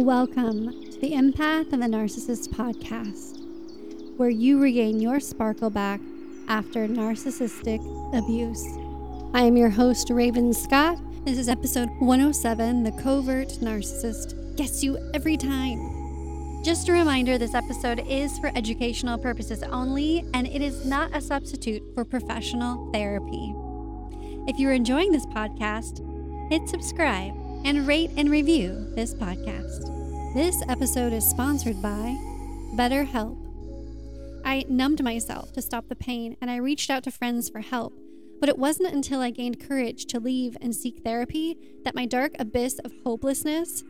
Welcome to the Empath and the Narcissist podcast, where you regain your sparkle back after narcissistic abuse. I am your host, Raven Scott. This is episode 107 The Covert Narcissist Gets You Every Time. Just a reminder this episode is for educational purposes only, and it is not a substitute for professional therapy. If you're enjoying this podcast, hit subscribe and rate and review this podcast. This episode is sponsored by BetterHelp. I numbed myself to stop the pain and I reached out to friends for help, but it wasn't until I gained courage to leave and seek therapy that my dark abyss of hopelessness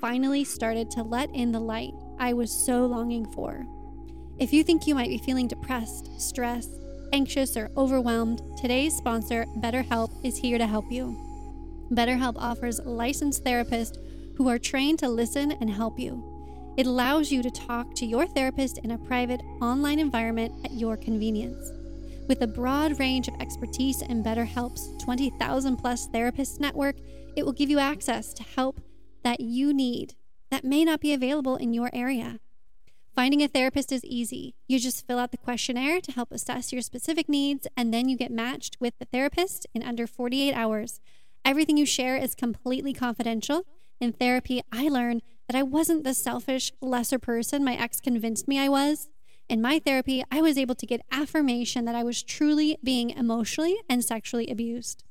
finally started to let in the light I was so longing for. If you think you might be feeling depressed, stressed, anxious, or overwhelmed, today's sponsor, BetterHelp, is here to help you. BetterHelp offers licensed therapists who are trained to listen and help you. It allows you to talk to your therapist in a private online environment at your convenience. With a broad range of expertise and BetterHelp's 20,000 plus therapist network, it will give you access to help that you need that may not be available in your area. Finding a therapist is easy. You just fill out the questionnaire to help assess your specific needs, and then you get matched with the therapist in under 48 hours. Everything you share is completely confidential. In therapy, I learned that I wasn't the selfish, lesser person my ex convinced me I was. In my therapy, I was able to get affirmation that I was truly being emotionally and sexually abused.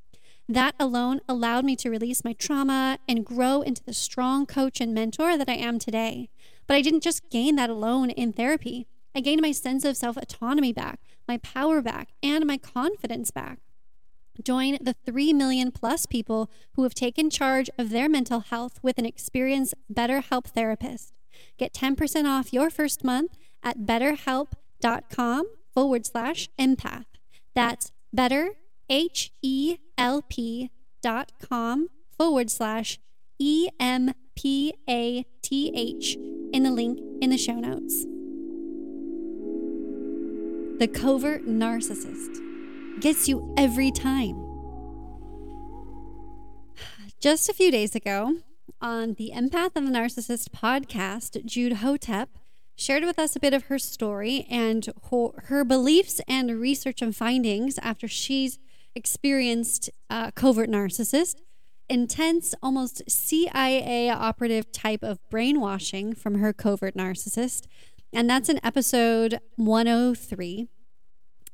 That alone allowed me to release my trauma and grow into the strong coach and mentor that I am today. But I didn't just gain that alone in therapy. I gained my sense of self autonomy back, my power back, and my confidence back. Join the 3 million plus people who have taken charge of their mental health with an experienced BetterHelp therapist. Get 10% off your first month at betterhelp.com forward slash empath. That's better, H E L P dot com forward slash E M P A T H in the link in the show notes. The Covert Narcissist gets you every time. Just a few days ago, on the Empath and the Narcissist podcast, Jude Hotep shared with us a bit of her story and her beliefs and research and findings after she's experienced a covert narcissist, intense, almost CIA operative type of brainwashing from her covert narcissist. And that's in episode 103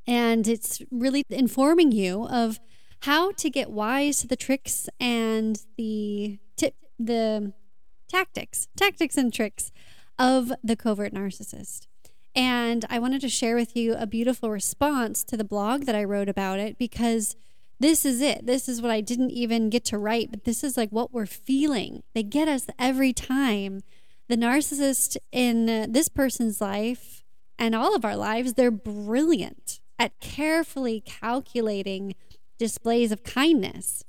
and it's really informing you of how to get wise to the tricks and the tip the tactics tactics and tricks of the covert narcissist. And i wanted to share with you a beautiful response to the blog that i wrote about it because this is it. This is what i didn't even get to write but this is like what we're feeling. They get us every time. The narcissist in this person's life and all of our lives they're brilliant at carefully calculating displays of kindness.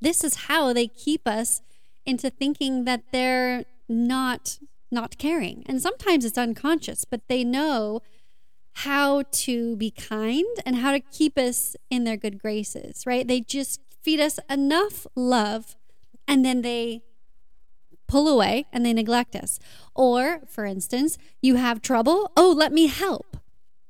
This is how they keep us into thinking that they're not not caring. And sometimes it's unconscious, but they know how to be kind and how to keep us in their good graces, right? They just feed us enough love and then they pull away and they neglect us. Or, for instance, you have trouble, oh, let me help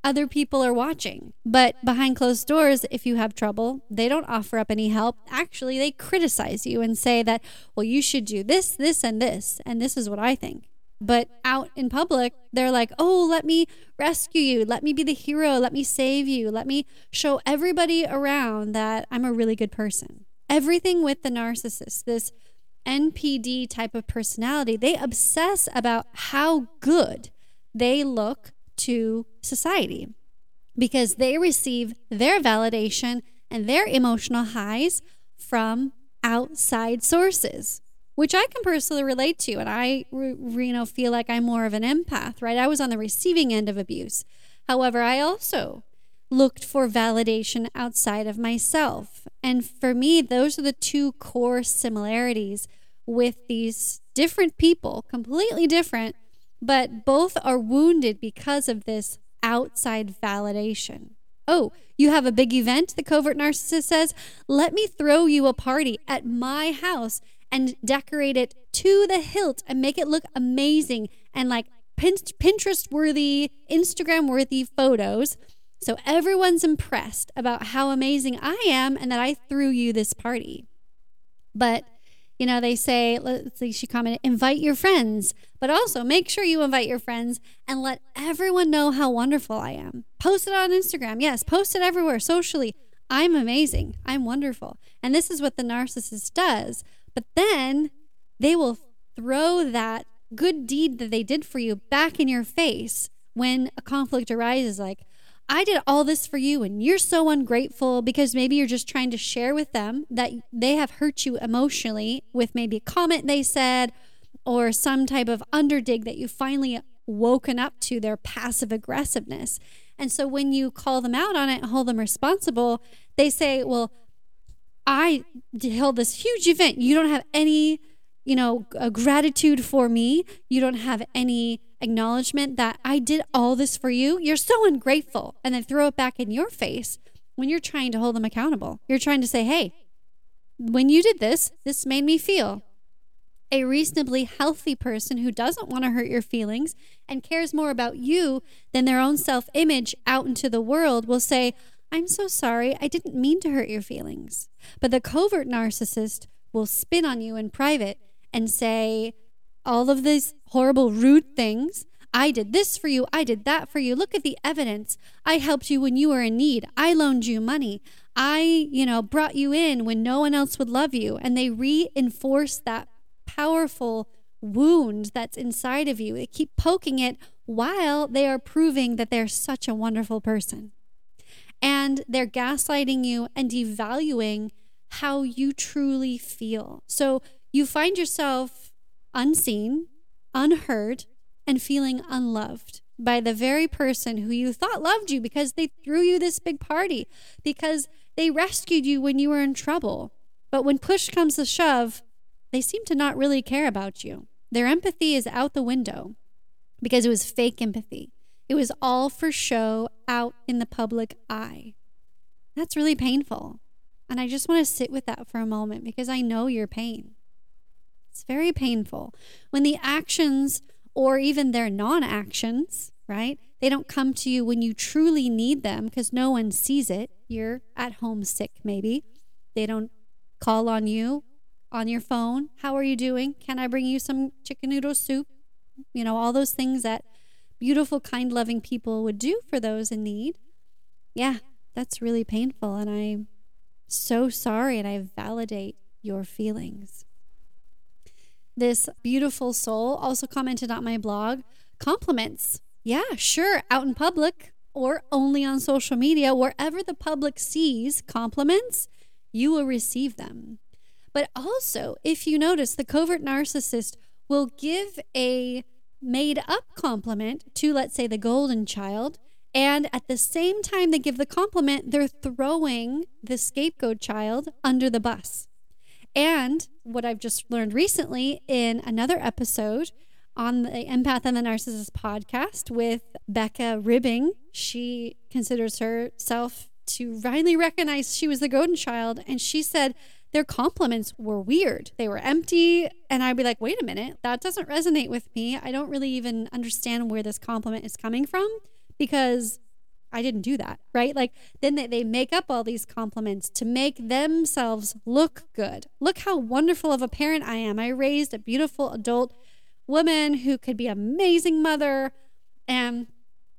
other people are watching. But behind closed doors, if you have trouble, they don't offer up any help. Actually, they criticize you and say that, well, you should do this, this, and this. And this is what I think. But out in public, they're like, oh, let me rescue you. Let me be the hero. Let me save you. Let me show everybody around that I'm a really good person. Everything with the narcissist, this NPD type of personality, they obsess about how good they look to society because they receive their validation and their emotional highs from outside sources which I can personally relate to. And I, you know, feel like I'm more of an empath, right? I was on the receiving end of abuse. However, I also looked for validation outside of myself. And for me, those are the two core similarities with these different people, completely different, but both are wounded because of this outside validation. Oh, you have a big event, the covert narcissist says. Let me throw you a party at my house and decorate it to the hilt and make it look amazing and like Pinterest worthy, Instagram worthy photos. So everyone's impressed about how amazing I am and that I threw you this party. But you know, they say, let's see, she commented, invite your friends, but also make sure you invite your friends and let everyone know how wonderful I am. Post it on Instagram. Yes, post it everywhere socially. I'm amazing. I'm wonderful. And this is what the narcissist does. But then they will throw that good deed that they did for you back in your face when a conflict arises like I did all this for you and you're so ungrateful because maybe you're just trying to share with them that they have hurt you emotionally with maybe a comment they said or some type of underdig that you finally woken up to their passive aggressiveness. And so when you call them out on it and hold them responsible, they say, Well, I held this huge event. You don't have any you know, uh, gratitude for me. You don't have any acknowledgement that I did all this for you. You're so ungrateful. And then throw it back in your face when you're trying to hold them accountable. You're trying to say, hey, when you did this, this made me feel. A reasonably healthy person who doesn't want to hurt your feelings and cares more about you than their own self image out into the world will say, I'm so sorry. I didn't mean to hurt your feelings. But the covert narcissist will spin on you in private and say all of these horrible, rude things. I did this for you. I did that for you. Look at the evidence. I helped you when you were in need. I loaned you money. I, you know, brought you in when no one else would love you. And they reinforce that powerful wound that's inside of you. They keep poking it while they are proving that they're such a wonderful person. And they're gaslighting you and devaluing how you truly feel. So you find yourself unseen, unheard, and feeling unloved by the very person who you thought loved you because they threw you this big party, because they rescued you when you were in trouble. But when push comes to shove, they seem to not really care about you. Their empathy is out the window because it was fake empathy. It was all for show out in the public eye. That's really painful. And I just want to sit with that for a moment because I know your pain. It's very painful when the actions or even their non actions, right? They don't come to you when you truly need them because no one sees it. You're at home sick, maybe. They don't call on you on your phone. How are you doing? Can I bring you some chicken noodle soup? You know, all those things that beautiful, kind, loving people would do for those in need. Yeah, that's really painful. And I'm so sorry and I validate your feelings. This beautiful soul also commented on my blog compliments. Yeah, sure, out in public or only on social media, wherever the public sees compliments, you will receive them. But also, if you notice, the covert narcissist will give a made up compliment to, let's say, the golden child. And at the same time they give the compliment, they're throwing the scapegoat child under the bus. And what I've just learned recently in another episode on the Empath and the Narcissist podcast with Becca Ribbing, she considers herself to finally recognize she was the golden child. And she said their compliments were weird. They were empty. And I'd be like, wait a minute, that doesn't resonate with me. I don't really even understand where this compliment is coming from because I didn't do that, right? Like then they, they make up all these compliments to make themselves look good. Look how wonderful of a parent I am. I raised a beautiful adult woman who could be amazing mother and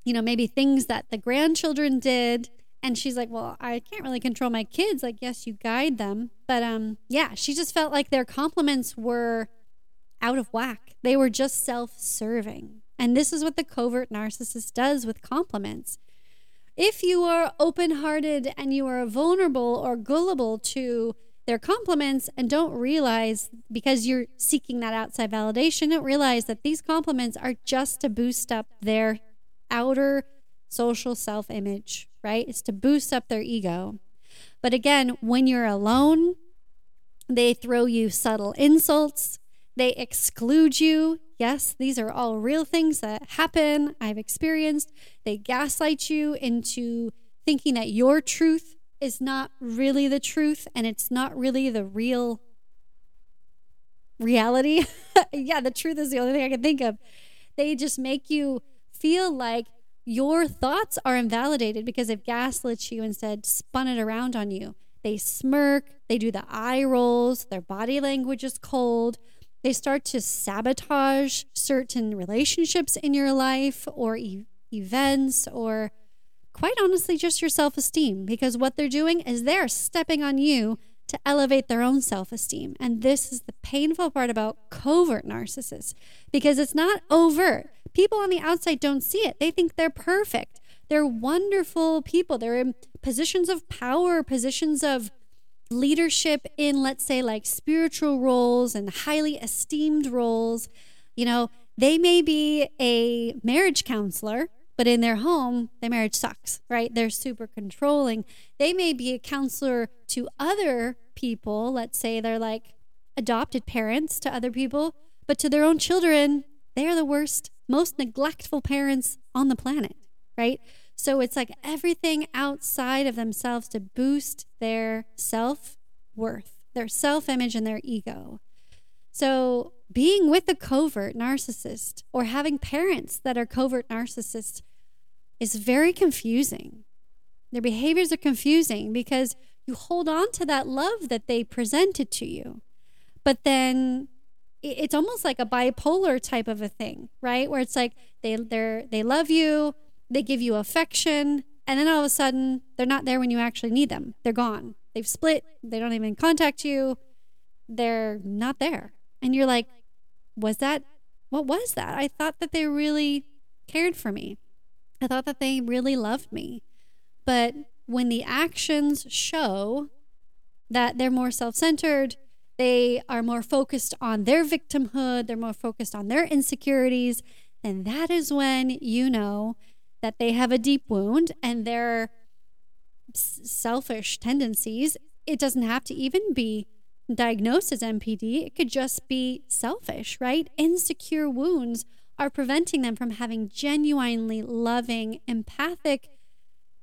you know maybe things that the grandchildren did and she's like well i can't really control my kids like yes you guide them but um yeah she just felt like their compliments were out of whack they were just self-serving and this is what the covert narcissist does with compliments if you are open hearted and you are vulnerable or gullible to their compliments and don't realize because you're seeking that outside validation, don't realize that these compliments are just to boost up their outer social self image, right? It's to boost up their ego. But again, when you're alone, they throw you subtle insults, they exclude you. Yes, these are all real things that happen. I've experienced. They gaslight you into thinking that your truth is not really the truth and it's not really the real reality. yeah, the truth is the only thing I can think of. They just make you feel like your thoughts are invalidated because they've gaslit you instead spun it around on you. They smirk, they do the eye rolls, their body language is cold. They start to sabotage certain relationships in your life or e- events or quite honestly just your self-esteem because what they're doing is they're stepping on you to elevate their own self esteem. And this is the painful part about covert narcissists because it's not overt. People on the outside don't see it, they think they're perfect. They're wonderful people. They're in positions of power, positions of leadership in, let's say, like spiritual roles and highly esteemed roles. You know, they may be a marriage counselor, but in their home, their marriage sucks, right? They're super controlling. They may be a counselor to other people. Let's say they're like adopted parents to other people, but to their own children, they are the worst, most neglectful parents on the planet, right? So it's like everything outside of themselves to boost their self worth, their self image, and their ego. So being with a covert narcissist or having parents that are covert narcissists is very confusing. Their behaviors are confusing because you hold on to that love that they presented to you. But then it's almost like a bipolar type of a thing, right? Where it's like they they they love you, they give you affection, and then all of a sudden they're not there when you actually need them. They're gone. They've split. They don't even contact you. They're not there. And you're like, was that what was that? I thought that they really cared for me. I thought that they really loved me. But when the actions show that they're more self centered, they are more focused on their victimhood, they're more focused on their insecurities, and that is when you know that they have a deep wound and their selfish tendencies. It doesn't have to even be diagnosed as NPD, it could just be selfish, right? Insecure wounds are preventing them from having genuinely loving, empathic,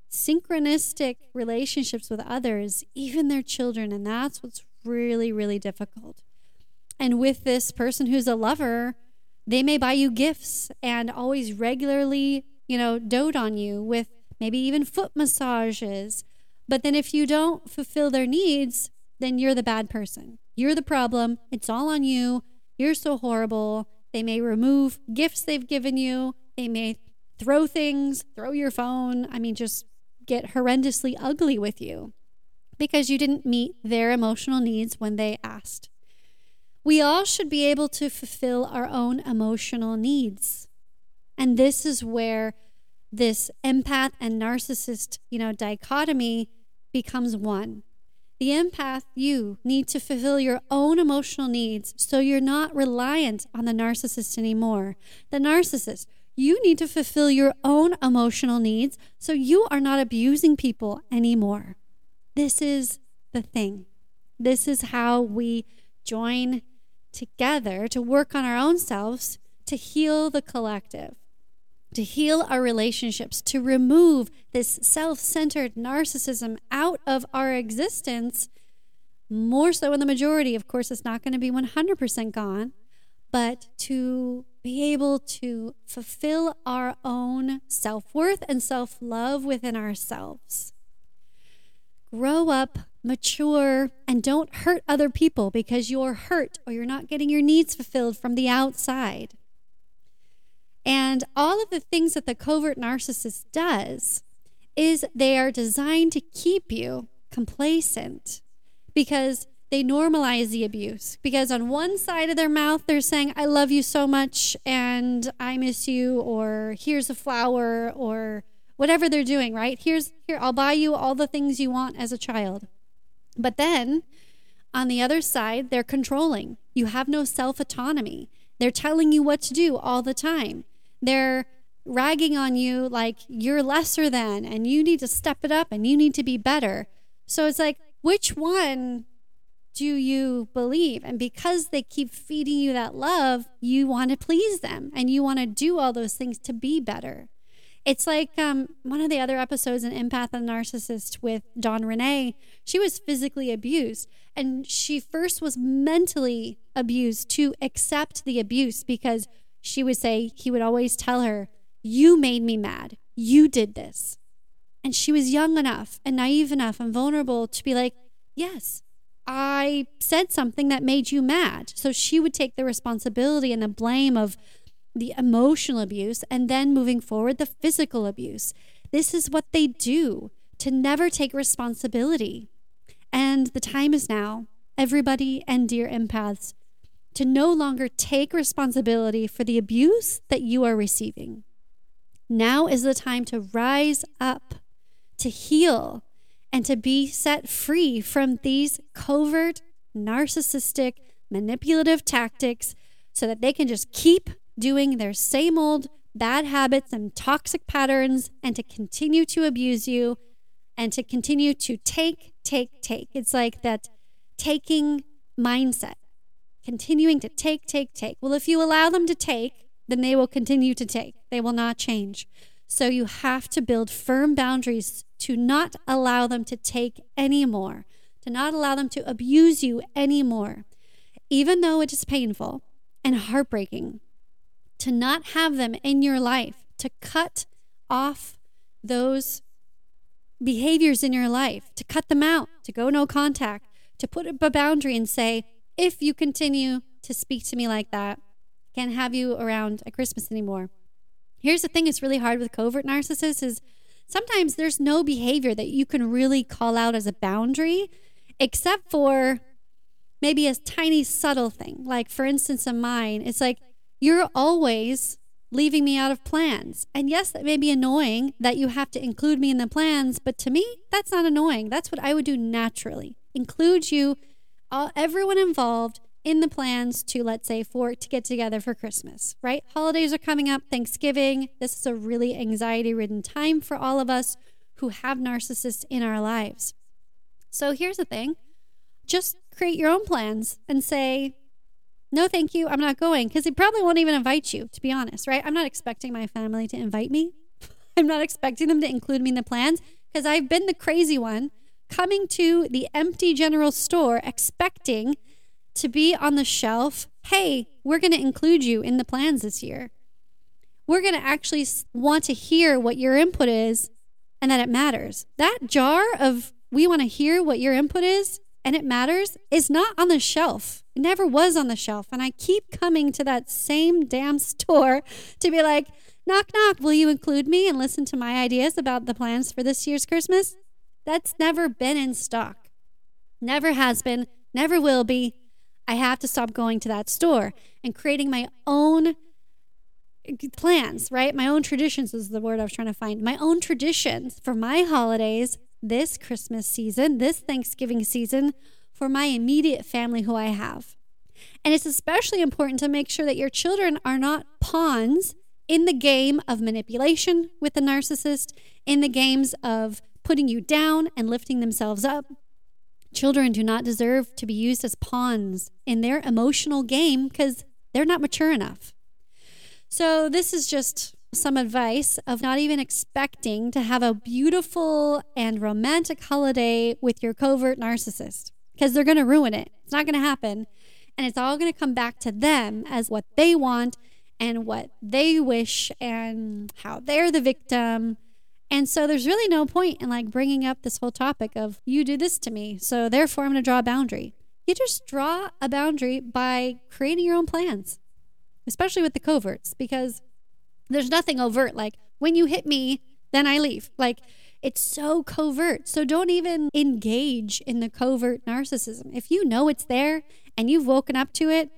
synchronistic relationships with others, even their children. And that's what's really, really difficult. And with this person who's a lover, they may buy you gifts and always regularly, you know, dote on you with maybe even foot massages. But then if you don't fulfill their needs, then you're the bad person. You're the problem. It's all on you. You're so horrible. They may remove gifts they've given you. They may throw things, throw your phone. I mean, just get horrendously ugly with you because you didn't meet their emotional needs when they asked. We all should be able to fulfill our own emotional needs. And this is where this empath and narcissist, you know, dichotomy becomes one. The empath, you need to fulfill your own emotional needs so you're not reliant on the narcissist anymore. The narcissist, you need to fulfill your own emotional needs so you are not abusing people anymore. This is the thing. This is how we join together to work on our own selves to heal the collective to heal our relationships, to remove this self centered narcissism out of our existence, more so in the majority. Of course, it's not going to be 100% gone, but to be able to fulfill our own self worth and self love within ourselves. Grow up, mature, and don't hurt other people because you're hurt or you're not getting your needs fulfilled from the outside. And all of the things that the covert narcissist does is they are designed to keep you complacent because they normalize the abuse. Because on one side of their mouth, they're saying, I love you so much and I miss you, or here's a flower, or whatever they're doing, right? Here's, here, I'll buy you all the things you want as a child. But then on the other side, they're controlling. You have no self autonomy. They're telling you what to do all the time. They're ragging on you like you're lesser than and you need to step it up and you need to be better. So it's like, which one do you believe? And because they keep feeding you that love, you want to please them and you want to do all those things to be better. It's like um, one of the other episodes in Empath and Narcissist with Dawn Renee. She was physically abused, and she first was mentally abused to accept the abuse because she would say, he would always tell her, You made me mad. You did this. And she was young enough and naive enough and vulnerable to be like, Yes, I said something that made you mad. So she would take the responsibility and the blame of the emotional abuse and then moving forward, the physical abuse. This is what they do to never take responsibility. And the time is now, everybody and dear empaths, to no longer take responsibility for the abuse that you are receiving. Now is the time to rise up, to heal, and to be set free from these covert, narcissistic, manipulative tactics so that they can just keep doing their same old bad habits and toxic patterns and to continue to abuse you and to continue to take, take, take. It's like that taking mindset, continuing to take, take, take. Well, if you allow them to take, then they will continue to take, they will not change. So you have to build firm boundaries to not allow them to take anymore, to not allow them to abuse you anymore, even though it is painful and heartbreaking, to not have them in your life, to cut off those behaviors in your life, to cut them out, to go no contact, to put up a boundary and say, if you continue to speak to me like that, can't have you around at Christmas anymore. Here's the thing it's really hard with covert narcissists is sometimes there's no behavior that you can really call out as a boundary, except for maybe a tiny subtle thing. Like, for instance, in mine, it's like, you're always leaving me out of plans. And yes, that may be annoying that you have to include me in the plans, but to me, that's not annoying. That's what I would do naturally. Include you, all, everyone involved in the plans to, let's say, for to get together for Christmas, right? Holidays are coming up, Thanksgiving. This is a really anxiety ridden time for all of us who have narcissists in our lives. So here's the thing just create your own plans and say, no, thank you, I'm not going. Because he probably won't even invite you, to be honest, right? I'm not expecting my family to invite me. I'm not expecting them to include me in the plans because I've been the crazy one coming to the empty general store expecting to be on the shelf, hey, we're going to include you in the plans this year. We're going to actually want to hear what your input is and that it matters. That jar of we want to hear what your input is and it matters is not on the shelf. It never was on the shelf. And I keep coming to that same damn store to be like, knock, knock, will you include me and listen to my ideas about the plans for this year's Christmas? That's never been in stock. Never has been, never will be, I have to stop going to that store and creating my own plans, right? My own traditions is the word I was trying to find. My own traditions for my holidays this Christmas season, this Thanksgiving season for my immediate family who I have. And it's especially important to make sure that your children are not pawns in the game of manipulation with the narcissist, in the games of putting you down and lifting themselves up, Children do not deserve to be used as pawns in their emotional game because they're not mature enough. So, this is just some advice of not even expecting to have a beautiful and romantic holiday with your covert narcissist because they're going to ruin it. It's not going to happen. And it's all going to come back to them as what they want and what they wish and how they're the victim and so there's really no point in like bringing up this whole topic of you do this to me, so therefore I'm going to draw a boundary. You just draw a boundary by creating your own plans, especially with the coverts, because there's nothing overt like when you hit me, then I leave. Like it's so covert. So don't even engage in the covert narcissism. If you know it's there and you've woken up to it,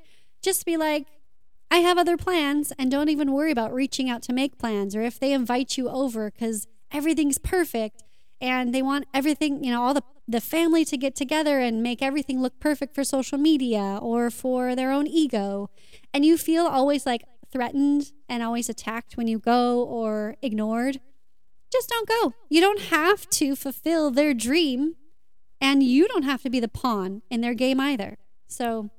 just be like, I have other plans and don't even worry about reaching out to make plans or if they invite you over because everything's perfect and they want everything, you know, all the the family to get together and make everything look perfect for social media or for their own ego. And you feel always like threatened and always attacked when you go or ignored. Just don't go. You don't have to fulfill their dream and you don't have to be the pawn in their game either. So,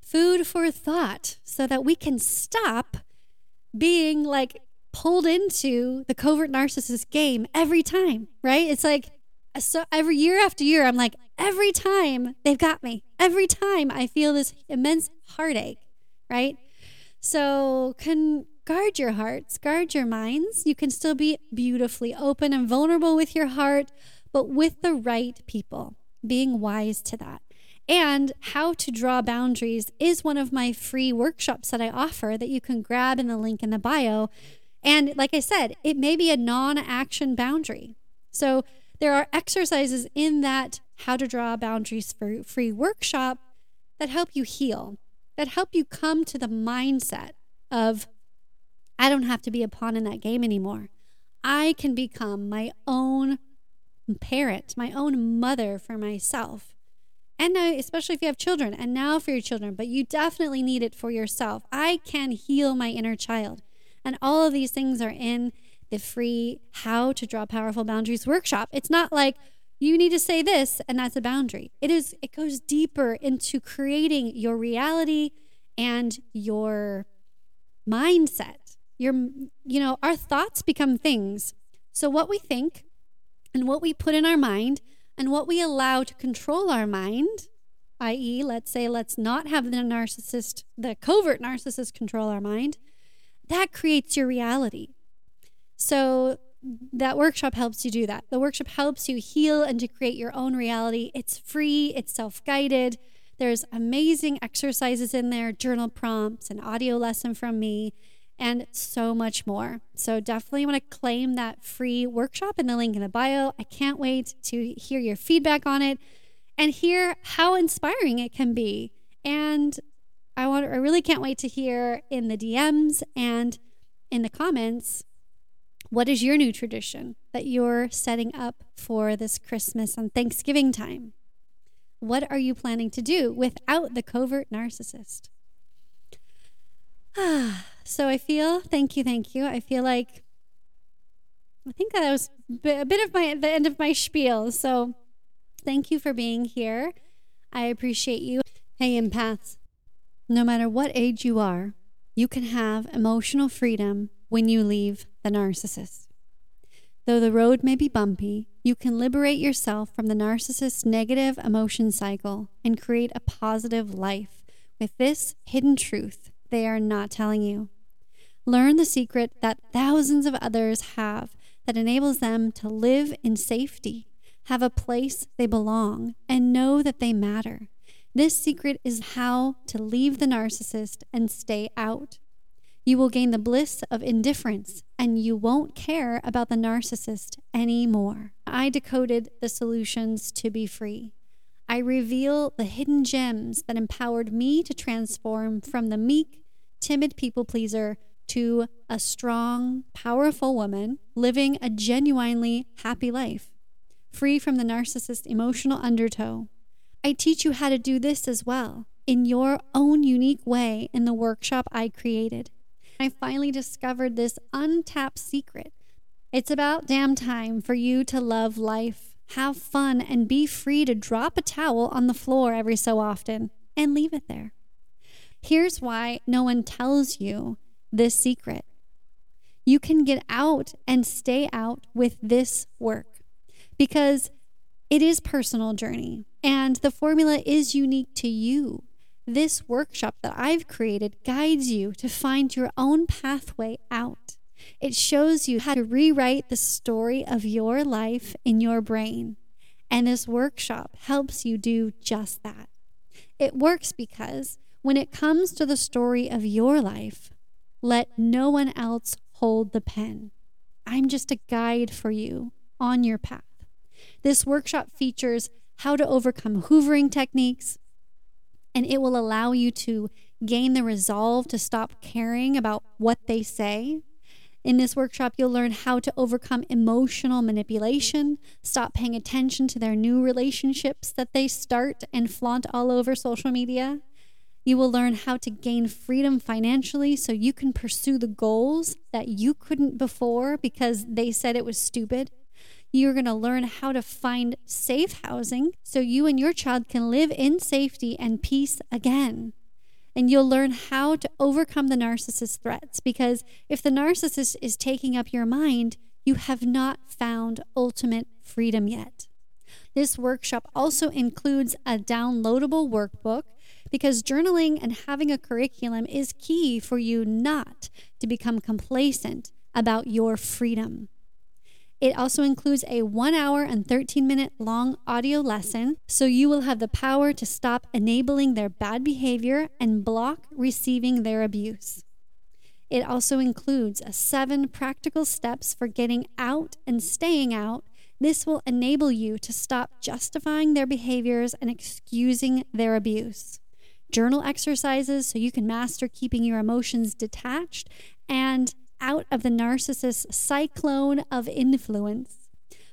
food for thought so that we can stop being like pulled into the covert narcissist game every time, right? It's like so every year after year, I'm like, every time they've got me. Every time I feel this immense heartache, right? So can guard your hearts, guard your minds. You can still be beautifully open and vulnerable with your heart, but with the right people, being wise to that. And how to draw boundaries is one of my free workshops that I offer that you can grab in the link in the bio. And like I said, it may be a non action boundary. So there are exercises in that how to draw boundaries for free workshop that help you heal, that help you come to the mindset of, I don't have to be a pawn in that game anymore. I can become my own parent, my own mother for myself. And now, especially if you have children, and now for your children, but you definitely need it for yourself. I can heal my inner child. And all of these things are in the free How to Draw Powerful Boundaries workshop. It's not like you need to say this and that's a boundary. It is it goes deeper into creating your reality and your mindset. Your you know, our thoughts become things. So what we think and what we put in our mind and what we allow to control our mind, i.e., let's say let's not have the narcissist, the covert narcissist control our mind, that creates your reality. So that workshop helps you do that. The workshop helps you heal and to create your own reality. It's free, it's self guided. There's amazing exercises in there, journal prompts, an audio lesson from me, and so much more. So definitely want to claim that free workshop in the link in the bio. I can't wait to hear your feedback on it and hear how inspiring it can be. And I want I really can't wait to hear in the DMs and in the comments what is your new tradition that you're setting up for this Christmas and Thanksgiving time? What are you planning to do without the covert narcissist? Ah, so I feel, thank you, thank you. I feel like, I think that was a bit of my, the end of my spiel. So thank you for being here. I appreciate you. Hey, empaths, no matter what age you are, you can have emotional freedom when you leave the narcissist. Though the road may be bumpy, you can liberate yourself from the narcissist's negative emotion cycle and create a positive life with this hidden truth they are not telling you. Learn the secret that thousands of others have that enables them to live in safety, have a place they belong, and know that they matter. This secret is how to leave the narcissist and stay out. You will gain the bliss of indifference and you won't care about the narcissist anymore. I decoded the solutions to be free. I reveal the hidden gems that empowered me to transform from the meek, timid people pleaser to a strong, powerful woman living a genuinely happy life, free from the narcissist emotional undertow. I teach you how to do this as well in your own unique way in the workshop I created. I finally discovered this untapped secret. It's about damn time for you to love life, have fun, and be free to drop a towel on the floor every so often and leave it there. Here's why no one tells you this secret. You can get out and stay out with this work because it is personal journey and the formula is unique to you. This workshop that I've created guides you to find your own pathway out. It shows you how to rewrite the story of your life in your brain. And this workshop helps you do just that. It works because when it comes to the story of your life, let no one else hold the pen. I'm just a guide for you on your path. This workshop features how to overcome hoovering techniques, and it will allow you to gain the resolve to stop caring about what they say. In this workshop, you'll learn how to overcome emotional manipulation, stop paying attention to their new relationships that they start and flaunt all over social media. You will learn how to gain freedom financially so you can pursue the goals that you couldn't before because they said it was stupid. You're going to learn how to find safe housing so you and your child can live in safety and peace again. and you'll learn how to overcome the narcissist threats. Because if the narcissist is taking up your mind, you have not found ultimate freedom yet. This workshop also includes a downloadable workbook because journaling and having a curriculum is key for you not to become complacent about your freedom. It also includes a one hour and 13 minute long audio lesson, so you will have the power to stop enabling their bad behavior and block receiving their abuse. It also includes a seven practical steps for getting out and staying out. This will enable you to stop justifying their behaviors and excusing their abuse. Journal exercises so you can master keeping your emotions detached and out of the narcissist's cyclone of influence.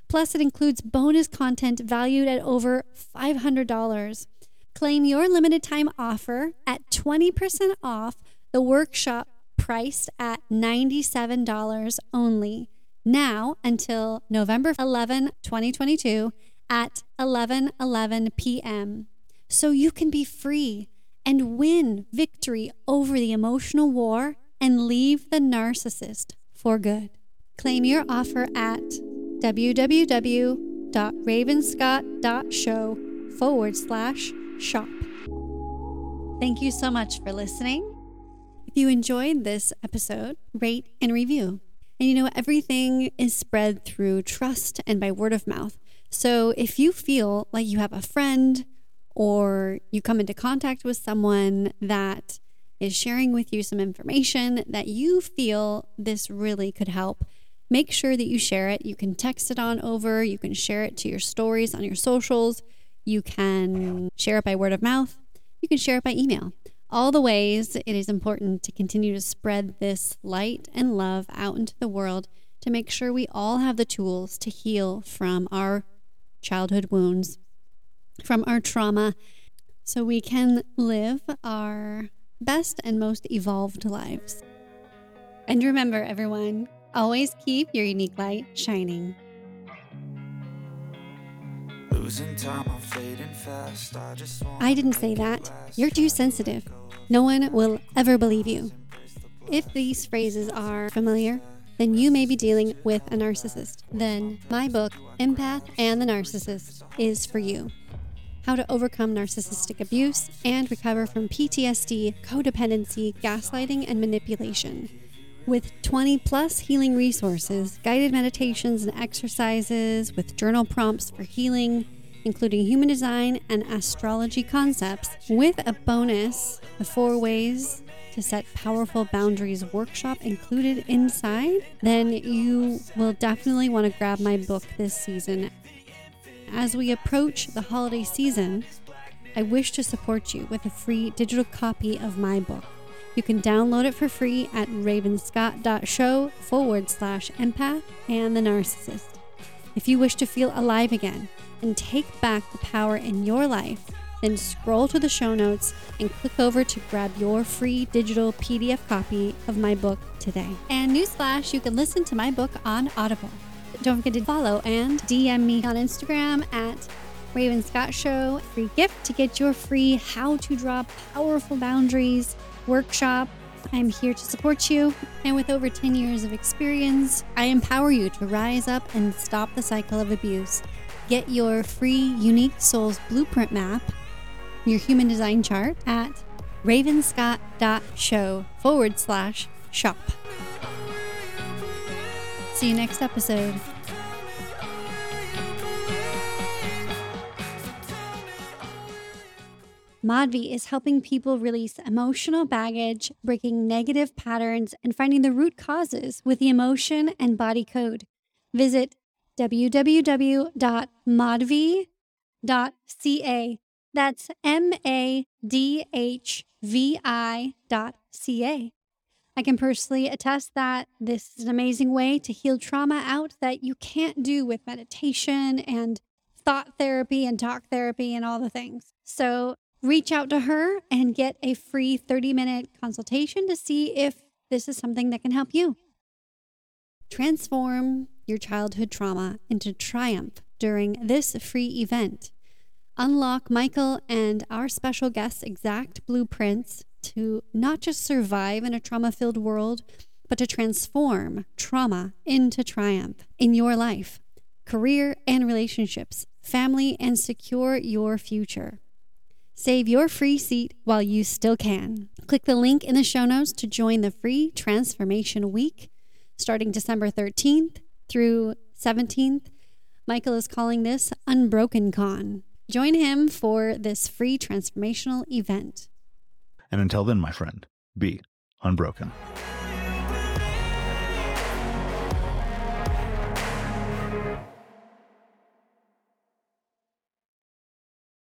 Plus, it includes bonus content valued at over $500. Claim your limited time offer at 20% off the workshop priced at $97 only. Now until November 11, 2022 at 11 11 p.m. So you can be free and win victory over the emotional war and leave the narcissist for good. Claim your offer at www.ravenscott.show forward slash shop. Thank you so much for listening. If you enjoyed this episode, rate and review. And you know, everything is spread through trust and by word of mouth. So if you feel like you have a friend or you come into contact with someone that is sharing with you some information that you feel this really could help, make sure that you share it. You can text it on over, you can share it to your stories on your socials, you can share it by word of mouth, you can share it by email. All the ways it is important to continue to spread this light and love out into the world to make sure we all have the tools to heal from our childhood wounds, from our trauma, so we can live our best and most evolved lives. And remember, everyone, always keep your unique light shining. I didn't say that. You're too sensitive. No one will ever believe you. If these phrases are familiar, then you may be dealing with a narcissist. Then my book, Empath and the Narcissist, is for you how to overcome narcissistic abuse and recover from PTSD, codependency, gaslighting, and manipulation. With 20 plus healing resources, guided meditations and exercises, with journal prompts for healing, including human design and astrology concepts, with a bonus, the four ways to set powerful boundaries workshop included inside, then you will definitely want to grab my book this season as we approach the holiday season, I wish to support you with a free digital copy of my book. You can download it for free at ravenscott.show forward slash empath and the narcissist. If you wish to feel alive again and take back the power in your life, then scroll to the show notes and click over to grab your free digital PDF copy of my book today. And newsflash, you can listen to my book on Audible. Don't forget to follow and DM me on Instagram at Raven Scott Show. Free gift to get your free How to Draw Powerful Boundaries workshop. I'm here to support you, and with over 10 years of experience, I empower you to rise up and stop the cycle of abuse. Get your free Unique Souls Blueprint Map, your human design chart, at ravenscott.show forward slash shop. See you next episode. Madhvi is helping people release emotional baggage, breaking negative patterns, and finding the root causes with the emotion and body code. Visit www.madhvi.ca. That's M A D H V I dot C A. I can personally attest that this is an amazing way to heal trauma out that you can't do with meditation and thought therapy and talk therapy and all the things. So reach out to her and get a free 30 minute consultation to see if this is something that can help you. Transform your childhood trauma into triumph during this free event. Unlock Michael and our special guest's exact blueprints to not just survive in a trauma filled world, but to transform trauma into triumph in your life, career and relationships, family, and secure your future. Save your free seat while you still can. Click the link in the show notes to join the free Transformation Week starting December 13th through 17th. Michael is calling this Unbroken Con. Join him for this free transformational event. And until then, my friend, be unbroken.